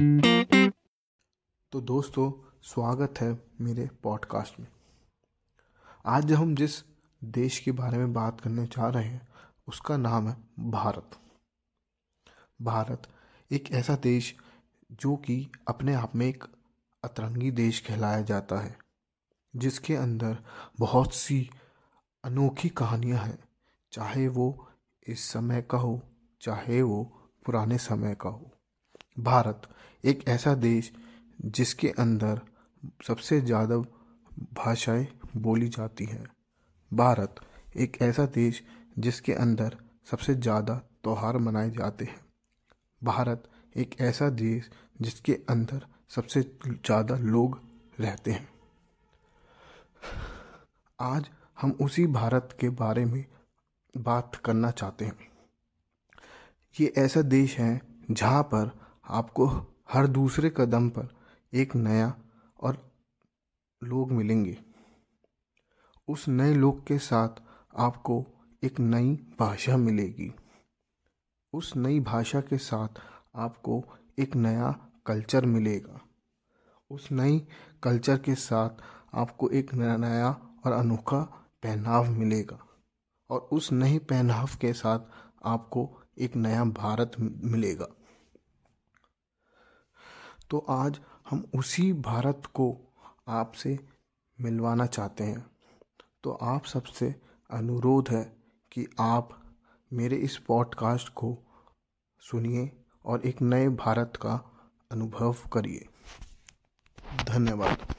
तो दोस्तों, स्वागत है मेरे पॉडकास्ट में। आज हम जिस देश के बारे में बात करने जा रहे हैं, उसका नाम है भारत। भारत एक ऐसा देश जो कि अपने आप में एक अतरंगी देश कहलाया जाता है, जिसके अंदर बहुत सी अनोखी कहानियाँ हैं, चाहे वो इस समय का हो, चाहे वो पुराने समय का हो। भारत एक ऐसा देश जिसके अंदर सबसे ज़्यादा भाषाएँ बोली जाती हैं। भारत एक ऐसा देश जिसके अंदर सबसे ज़्यादा त्यौहार मनाए जाते हैं। भारत एक ऐसा देश जिसके अंदर सबसे ज़्यादा लोग रहते हैं। आज हम उसी भारत के बारे में बात करना चाहते हैं। ये ऐसा देश है जहाँ पर आपको हर दूसरे कदम पर एक नया और लोग मिलेंगे। उस नए लोग के साथ आपको एक नई भाषा मिलेगी। उस नई भाषा के साथ आपको एक नया कल्चर मिलेगा। उस नई कल्चर के साथ आपको एक नया और अनोखा पहनाव मिलेगा। और उस नए पहनाव के साथ आपको एक नया भारत मिलेगा। तो आज हम उसी भारत को आपसे मिलवाना चाहते हैं। तो आप सबसे अनुरोध है कि आप मेरे इस पॉडकास्ट को सुनिए और एक नए भारत का अनुभव करिए। धन्यवाद।